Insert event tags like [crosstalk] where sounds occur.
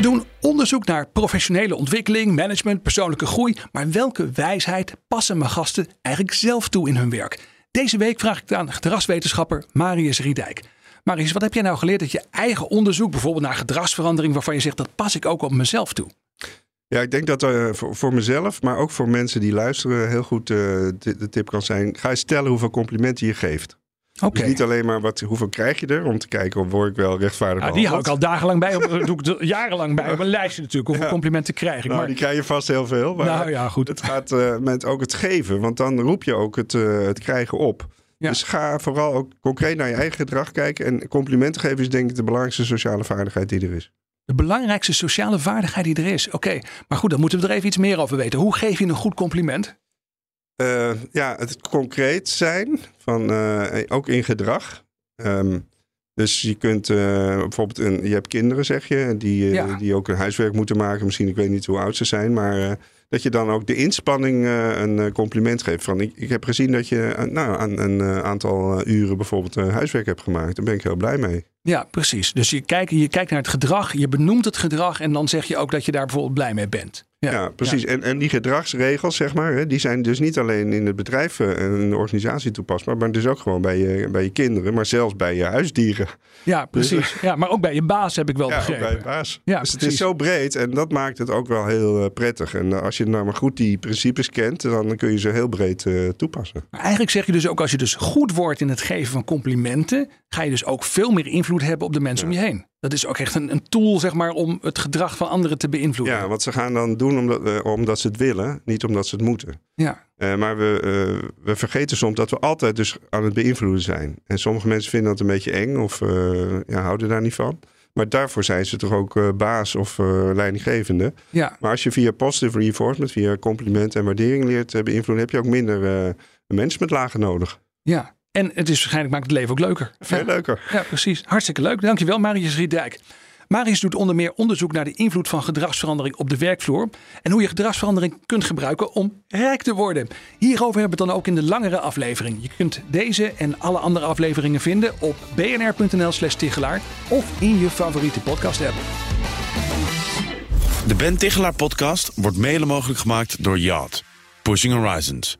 Ze doen onderzoek naar professionele ontwikkeling, management, persoonlijke groei. Maar welke wijsheid passen mijn gasten eigenlijk zelf toe in hun werk? Deze week vraag ik het aan gedragswetenschapper Marius Riedijk. Marius, wat heb jij nou geleerd dat je eigen onderzoek, bijvoorbeeld naar gedragsverandering, waarvan je zegt dat pas ik ook op mezelf toe? Ja, ik denk dat uh, voor, mezelf, maar ook voor mensen die luisteren, heel goed de, de, tip kan zijn. Ga eens stellen hoeveel complimenten je geeft. Okay. Dus niet alleen maar wat, hoeveel krijg je er om te kijken of word ik wel rechtvaardig nou, Die hou ik al dagenlang bij, op, doe ik jarenlang bij op een [laughs] lijstje natuurlijk. Hoeveel ja. complimenten krijg ik. Nou, maar... die krijg je vast heel veel. Maar nou ja, goed. Het gaat uh, met ook het geven, want dan roep je ook het, uh, het krijgen op. Ja. Dus ga vooral ook concreet naar je eigen gedrag kijken. En complimenten geven is denk ik de belangrijkste sociale vaardigheid die er is. De belangrijkste sociale vaardigheid die er is. Oké, okay. maar goed, dan moeten we er even iets meer over weten. Hoe geef je een goed compliment? Uh, ja, het concreet zijn, van, uh, ook in gedrag. Um, dus je kunt bijvoorbeeld, een, je hebt kinderen zeg je, die, ja. die ook een huiswerk moeten maken. Misschien, ik weet niet hoe oud ze zijn, maar dat je dan ook de inspanning een compliment geeft. Van, ik, ik heb gezien dat je nou, aan een aantal uren bijvoorbeeld huiswerk hebt gemaakt. Daar ben ik heel blij mee. Ja, precies. Dus je kijkt, je kijkt naar het gedrag, je benoemt het gedrag en dan zeg je ook dat je daar bijvoorbeeld blij mee bent. Ja, ja precies. Ja. En, en die gedragsregels, zeg maar, hè, die zijn dus niet alleen in het bedrijf en in de organisatie toepasbaar, maar dus ook gewoon bij je, bij je kinderen, maar zelfs bij je huisdieren. Ja, precies. Dus, ja, maar ook bij je baas heb ik wel ja, begrepen. bij je baas. Ja, dus precies. het is zo breed en dat maakt het ook wel heel prettig. En als je nou maar goed die principes kent, dan kun je ze heel breed toepassen. Maar eigenlijk zeg je dus ook, als je dus goed wordt in het geven van complimenten, ga je dus ook veel meer invloed hebben op de mensen om je heen. Dat is ook echt een, een, tool, zeg maar, om het gedrag van anderen te beïnvloeden. Ja, want ze gaan dan doen omdat, uh, omdat ze het willen, niet omdat ze het moeten. Ja. Uh, maar we, uh, we vergeten soms dat we altijd dus aan het beïnvloeden zijn. En sommige mensen vinden dat een beetje eng of ja, houden daar niet van. Maar daarvoor zijn ze toch ook baas of leidinggevende. Ja. Maar als je via positive reinforcement, via complimenten en waardering leert uh, beïnvloeden, heb je ook minder managementlagen nodig. Ja, en het is waarschijnlijk maakt het leven ook leuker. Veel ja. leuker. Ja, precies. Hartstikke leuk. Dankjewel, Marius Riedijk. Marius doet onder meer onderzoek naar de invloed van gedragsverandering op de werkvloer. En hoe je gedragsverandering kunt gebruiken om rijk te worden. Hierover hebben we het dan ook in de langere aflevering. Je kunt deze en alle andere afleveringen vinden op bnr.nl/slash Tichelaar of in je favoriete podcast app. De Ben Tichelaar podcast wordt mede mogelijk gemaakt door Yacht. Pushing Horizons.